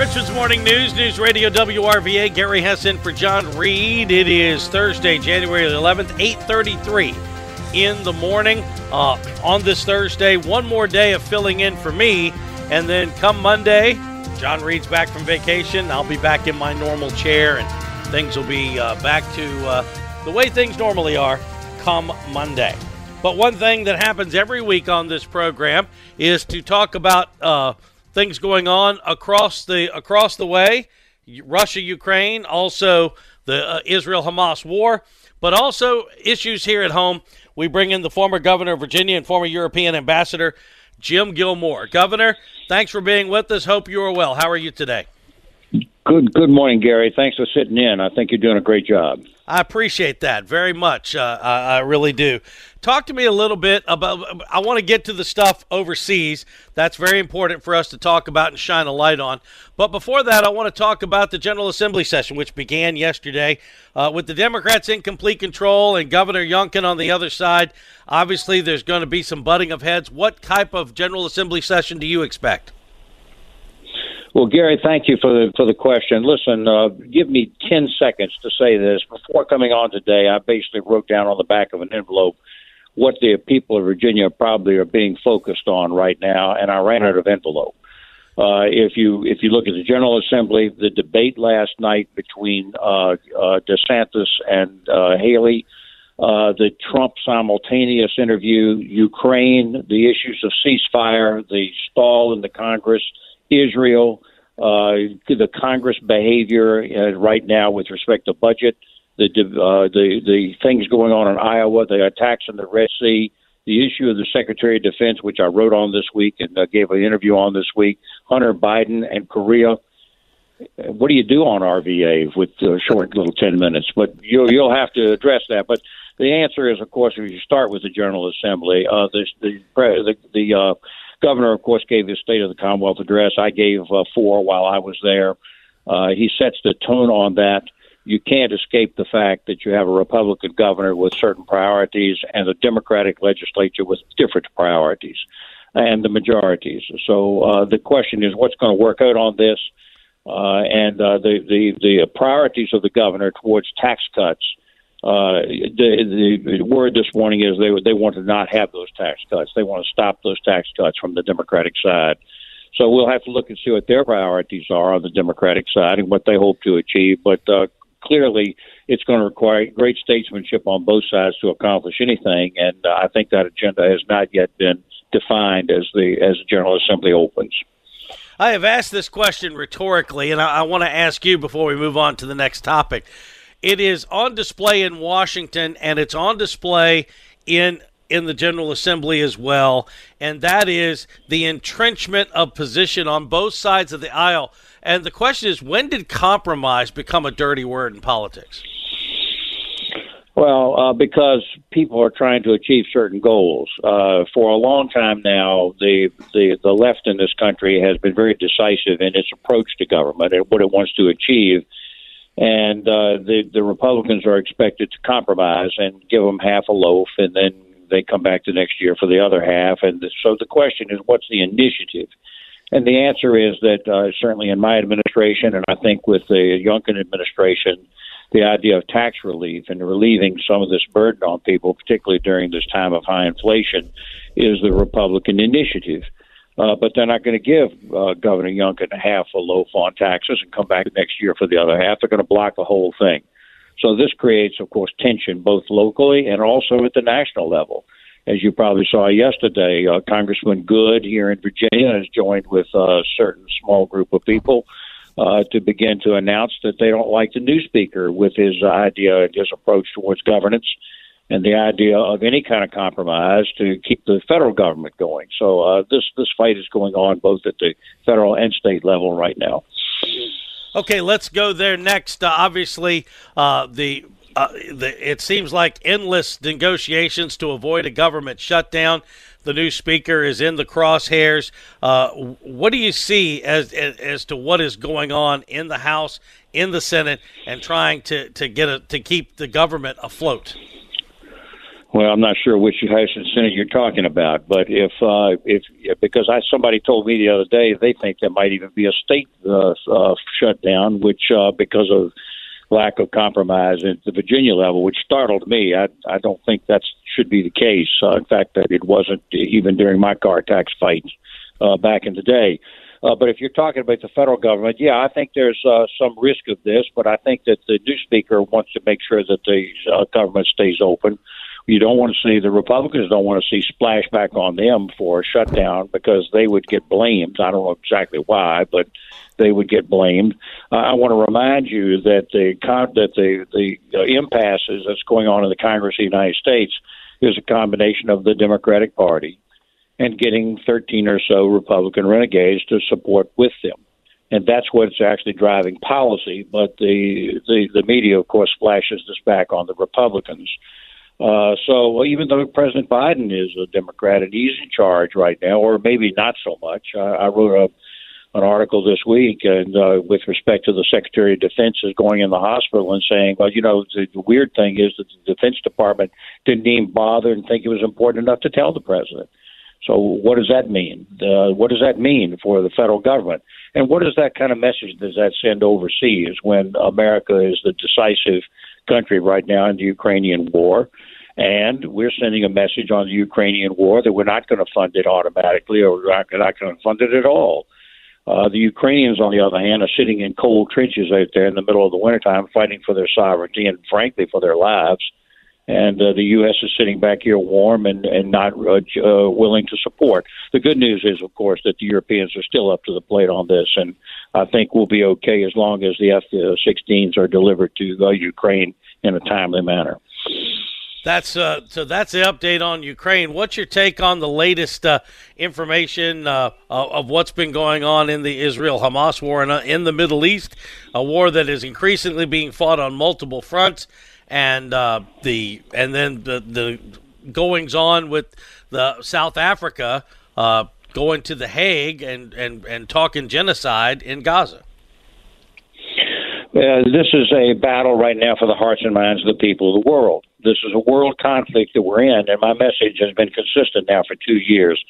Richmond's Morning News, News Radio WRVA. Gary Hessen for John Reed. It is Thursday, January 11th, 8:33 in the morning. Uh, on this Thursday, one more day of filling in for me, and then come Monday, John Reed's back from vacation. I'll be back in my normal chair, and things will be uh, back to uh, the way things normally are come Monday. But one thing that happens every week on this program is to talk about uh, things going on across the across the way, Russia, Ukraine, also the uh, Israel Hamas war, but also issues here at home. We bring in the former governor of Virginia and former European ambassador Jim Gilmore. Governor, thanks for being with us. Hope you are well. How are you today? Good. Good morning, Gary. Thanks for sitting in. I think you're doing a great job. I appreciate that very much. Uh, I, I, really do. Talk to me a little bit about. I want to get to the stuff overseas. That's very important for us to talk about and shine a light on. But before that, I want to talk about the General Assembly session, which began yesterday uh, with the Democrats in complete control and Governor Youngkin on the other side. Obviously, there's going to be some butting of heads. What type of General Assembly session do you expect? Well, Gary, thank you for the for the question. Listen, uh, give me ten seconds to say this. Before coming on today, I basically wrote down on the back of an envelope what the people of Virginia probably are being focused on right now, and I ran out of envelope. Uh, if you if you look at the General Assembly, the debate last night between uh, uh, DeSantis and uh, Haley, uh, the Trump simultaneous interview, Ukraine, the issues of ceasefire, the stall in the Congress Israel, uh, the Congress behavior uh, right now with respect to budget, the uh, the the things going on in Iowa, the attacks in the Red Sea, the issue of the Secretary of Defense, which I wrote on this week and uh, gave an interview on this week, Hunter Biden and Korea. What do you do on RVA with a short little ten minutes? But you'll you'll have to address that. But the answer is, of course, if you start with the General Assembly, uh, the the the, the uh, governor, of course, gave his State of the Commonwealth address. I gave uh, four while I was there. Uh, he sets the tone on that. You can't escape the fact that you have a Republican governor with certain priorities and a Democratic legislature with different priorities and the majorities. So uh, the question is what's going to work out on this? Uh, and uh, the, the, the priorities of the governor towards tax cuts uh, the, the word this morning is they they want to not have those tax cuts. They want to stop those tax cuts from the Democratic side. So we'll have to look and see what their priorities are on the Democratic side and what they hope to achieve. But uh, clearly, it's going to require great statesmanship on both sides to accomplish anything. And uh, I think that agenda has not yet been defined as the as the General Assembly opens. I have asked this question rhetorically, and I, I want to ask you before we move on to the next topic. It is on display in Washington, and it's on display in in the General Assembly as well, and that is the entrenchment of position on both sides of the aisle. And the question is, when did compromise become a dirty word in politics? Well, uh, because people are trying to achieve certain goals. Uh, for a long time now, the, the the left in this country has been very decisive in its approach to government and what it wants to achieve and uh, the the Republicans are expected to compromise and give them half a loaf, and then they come back the next year for the other half. And so the question is, what's the initiative? And the answer is that uh, certainly in my administration, and I think with the Youngkin administration, the idea of tax relief and relieving some of this burden on people, particularly during this time of high inflation, is the Republican initiative. Uh, but they're not going to give uh, Governor Youngkin half a loaf on taxes and come back next year for the other half. They're going to block the whole thing. So this creates, of course, tension both locally and also at the national level. As you probably saw yesterday, uh, Congressman Good here in Virginia has joined with a certain small group of people uh, to begin to announce that they don't like the new speaker with his idea and his approach towards governance and the idea of any kind of compromise to keep the federal government going. So uh, this this fight is going on both at the federal and state level right now. Okay, let's go there next. Uh, obviously, uh, the, uh, the it seems like endless negotiations to avoid a government shutdown. The new speaker is in the crosshairs. Uh, what do you see as, as, to what is going on in the House, in the Senate, and trying to to get a, to keep the government afloat? Well, I'm not sure which House and Senate you're talking about, but if uh, if because I somebody told me the other day they think there might even be a state uh, uh, shutdown, which uh, because of lack of compromise at the Virginia level, which startled me. I I don't think that should be the case. Uh, in fact, that it wasn't even during my car tax fight uh, back in the day. Uh, but if you're talking about the federal government, yeah, I think there's uh, some risk of this, but I think that the new speaker wants to make sure that the uh, government stays open you don't want to see the Republicans don't want to see splashback on them for a shutdown because they would get blamed. I don't know exactly why, but they would get blamed. Uh, I want to remind you that the that the the uh, impasses that's going on in the Congress of the United States is a combination of the Democratic Party and getting 13 or so Republican renegades to support with them. And that's what's actually driving policy. But the, the, the media, of course, flashes this back on the Republicans. Uh, so even though President Biden is a Democrat and he's in charge right now, or maybe not so much, I, I wrote a, an article this week and uh, with respect to the Secretary of Defense is going in the hospital and saying, well, you know, the, the weird thing is that the Defense Department didn't even bother and think it was important enough to tell the president. So what does that mean? Uh, what does that mean for the federal government? And what is that kind of message does that send overseas when America is the decisive country right now in the Ukrainian war? And we're sending a message on the Ukrainian war that we're not going to fund it automatically or we're not, going to fund it at all. Uh, the Ukrainians, on the other hand, are sitting in cold trenches out there in the middle of the wintertime fighting for their sovereignty and, frankly, for their lives. And uh, the U.S. is sitting back here warm and, and not uh, uh, willing to support. The good news is, of course, that the Europeans are still up to the plate on this. And I think we'll be okay as long as the F 16s are delivered to uh, Ukraine in a timely manner. That's uh, so. That's the update on Ukraine. What's your take on the latest uh, information uh, of what's been going on in the Israel-Hamas war in, uh, in the Middle East, a war that is increasingly being fought on multiple fronts, and uh, the and then the the goings on with the South Africa uh, going to the Hague and and and talking genocide in Gaza. Uh, this is a battle right now for the hearts and minds of the people of the world. This is a world conflict that we're in, and my message has been consistent now for two years.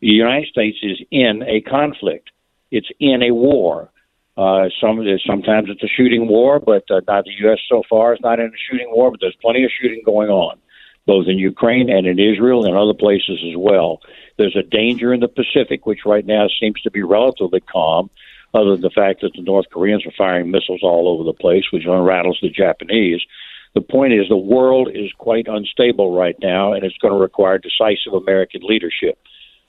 The United States is in a conflict. It's in a war. Uh, some sometimes it's a shooting war, but uh, not the U.S. so far is not in a shooting war. But there's plenty of shooting going on, both in Ukraine and in Israel and other places as well. There's a danger in the Pacific, which right now seems to be relatively calm other than the fact that the North Koreans are firing missiles all over the place, which unrattles the Japanese. The point is, the world is quite unstable right now, and it's going to require decisive American leadership.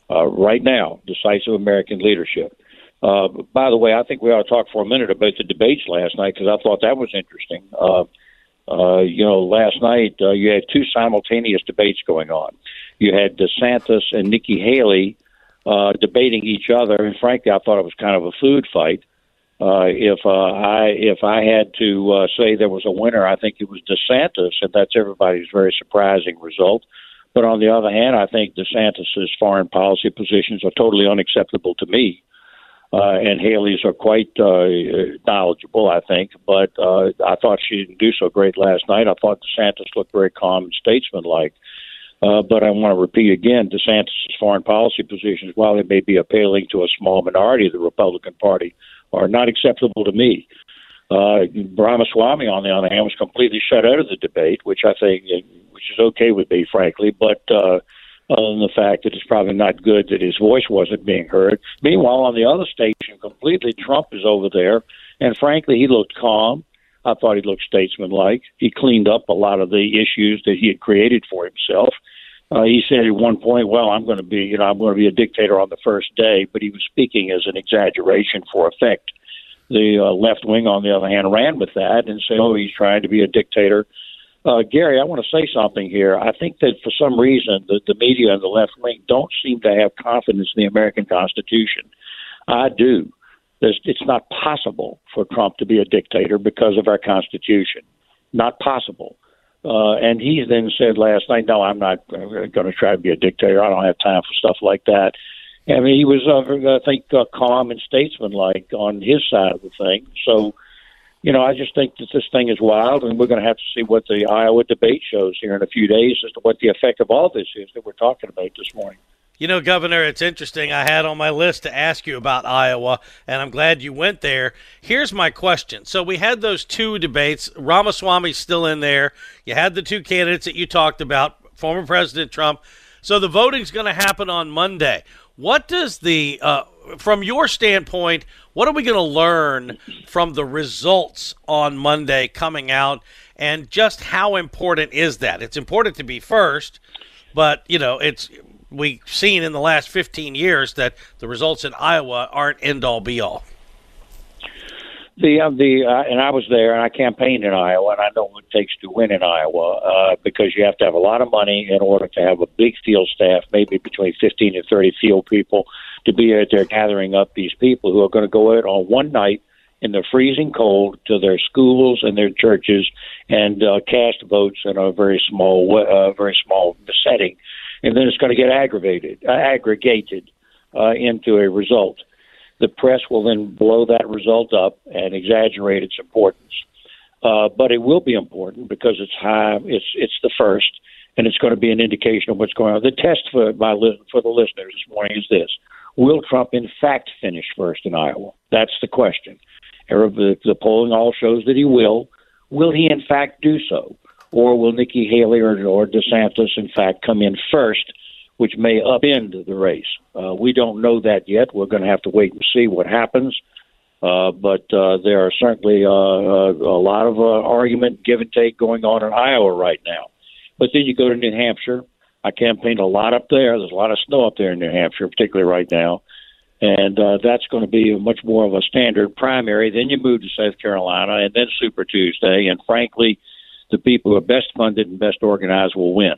Uh, right now, decisive American leadership. Uh, by the way, I think we ought to talk for a minute about the debates last night because I thought that was interesting. Uh, uh, you know, last night uh, you had two simultaneous debates going on. You had DeSantis and Nikki Haley uh, debating each other. And frankly, I thought it was kind of a food fight. Uh, if uh, I if I had to uh, say there was a winner, I think it was DeSantis, and that's everybody's very surprising result. But on the other hand, I think DeSantis's foreign policy positions are totally unacceptable to me. Uh, and Haley's are quite uh, knowledgeable, I think. But uh, I thought she didn't do so great last night. I thought DeSantis looked very calm and statesmanlike. Uh, but I want to repeat again DeSantis' foreign policy positions, while they may be appealing to a small minority of the Republican Party, are not acceptable to me. Uh, Ramaswamy, on the other hand, was completely shut out of the debate, which I think, which is okay with me, frankly. But uh, other than the fact that it's probably not good that his voice wasn't being heard. Meanwhile, on the other station, completely Trump is over there, and frankly, he looked calm. I thought he looked statesmanlike. He cleaned up a lot of the issues that he had created for himself. Uh, he said at one point, "Well, I'm going to be, you know, I'm going to be a dictator on the first day," but he was speaking as an exaggeration for effect. The uh, left wing, on the other hand, ran with that and said, "Oh, he's trying to be a dictator." Uh, Gary, I want to say something here. I think that for some reason, the, the media and the left wing don't seem to have confidence in the American Constitution. I do. There's, it's not possible for Trump to be a dictator because of our Constitution. Not possible. Uh, and he then said last night, "No, I'm not going to try to be a dictator. I don't have time for stuff like that." I mean, he was, uh, I think, uh, calm and statesmanlike on his side of the thing. So, you know, I just think that this thing is wild, and we're going to have to see what the Iowa debate shows here in a few days as to what the effect of all this is that we're talking about this morning. You know, Governor, it's interesting. I had on my list to ask you about Iowa, and I'm glad you went there. Here's my question. So we had those two debates. Ramaswamy's still in there. You had the two candidates that you talked about, former President Trump. So the voting's going to happen on Monday. What does the, uh, from your standpoint, what are we going to learn from the results on Monday coming out, and just how important is that? It's important to be first, but you know, it's we've seen in the last 15 years that the results in Iowa aren't end all be all. The uh, the uh, and I was there and I campaigned in Iowa and I know what it takes to win in Iowa uh, because you have to have a lot of money in order to have a big field staff, maybe between 15 and 30 field people, to be out there gathering up these people who are going to go out on one night in the freezing cold to their schools and their churches and uh, cast votes in a very small uh, very small setting, and then it's going to get aggravated uh, aggregated uh, into a result the press will then blow that result up and exaggerate its importance. Uh, but it will be important because it's high. It's it's the first, and it's going to be an indication of what's going on. The test for my for the listeners this morning is this: Will Trump in fact finish first in Iowa? That's the question. The, the polling all shows that he will. Will he in fact do so, or will Nikki Haley or, or DeSantis in fact come in first? Which may upend the race. Uh, we don't know that yet. We're going to have to wait and see what happens. Uh, but uh, there are certainly uh, uh, a lot of uh, argument, give and take going on in Iowa right now. But then you go to New Hampshire. I campaigned a lot up there. There's a lot of snow up there in New Hampshire, particularly right now. And uh, that's going to be much more of a standard primary. Then you move to South Carolina, and then Super Tuesday. And frankly, the people who are best funded and best organized will win.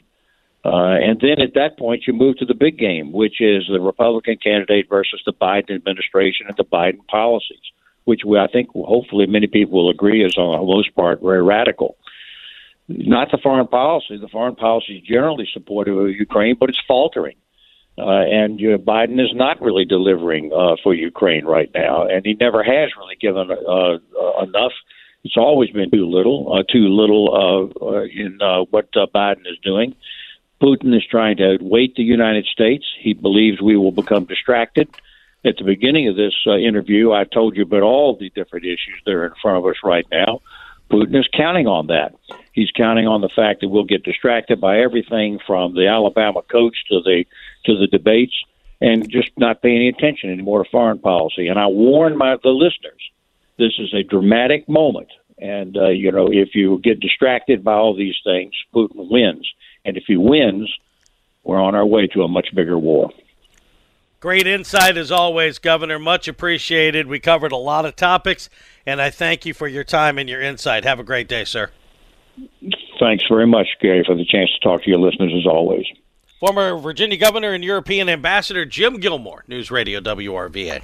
Uh, and then at that point, you move to the big game, which is the Republican candidate versus the Biden administration and the Biden policies, which we, I think hopefully many people will agree is on the most part very radical. Not the foreign policy. The foreign policy is generally supportive of Ukraine, but it's faltering. Uh, and uh, Biden is not really delivering uh, for Ukraine right now, and he never has really given uh, uh, enough. It's always been too little, uh, too little in what Biden is doing. Putin is trying to outwait the United States. He believes we will become distracted. At the beginning of this uh, interview, I told you about all the different issues that are in front of us right now. Putin is counting on that. He's counting on the fact that we'll get distracted by everything from the Alabama coach to the to the debates, and just not pay any attention anymore to foreign policy. And I warn my the listeners: this is a dramatic moment, and uh, you know if you get distracted by all these things, Putin wins. And if he wins, we're on our way to a much bigger war. Great insight as always, Governor. Much appreciated. We covered a lot of topics, and I thank you for your time and your insight. Have a great day, sir. Thanks very much, Gary, for the chance to talk to your listeners as always. Former Virginia Governor and European Ambassador Jim Gilmore, News Radio WRVA.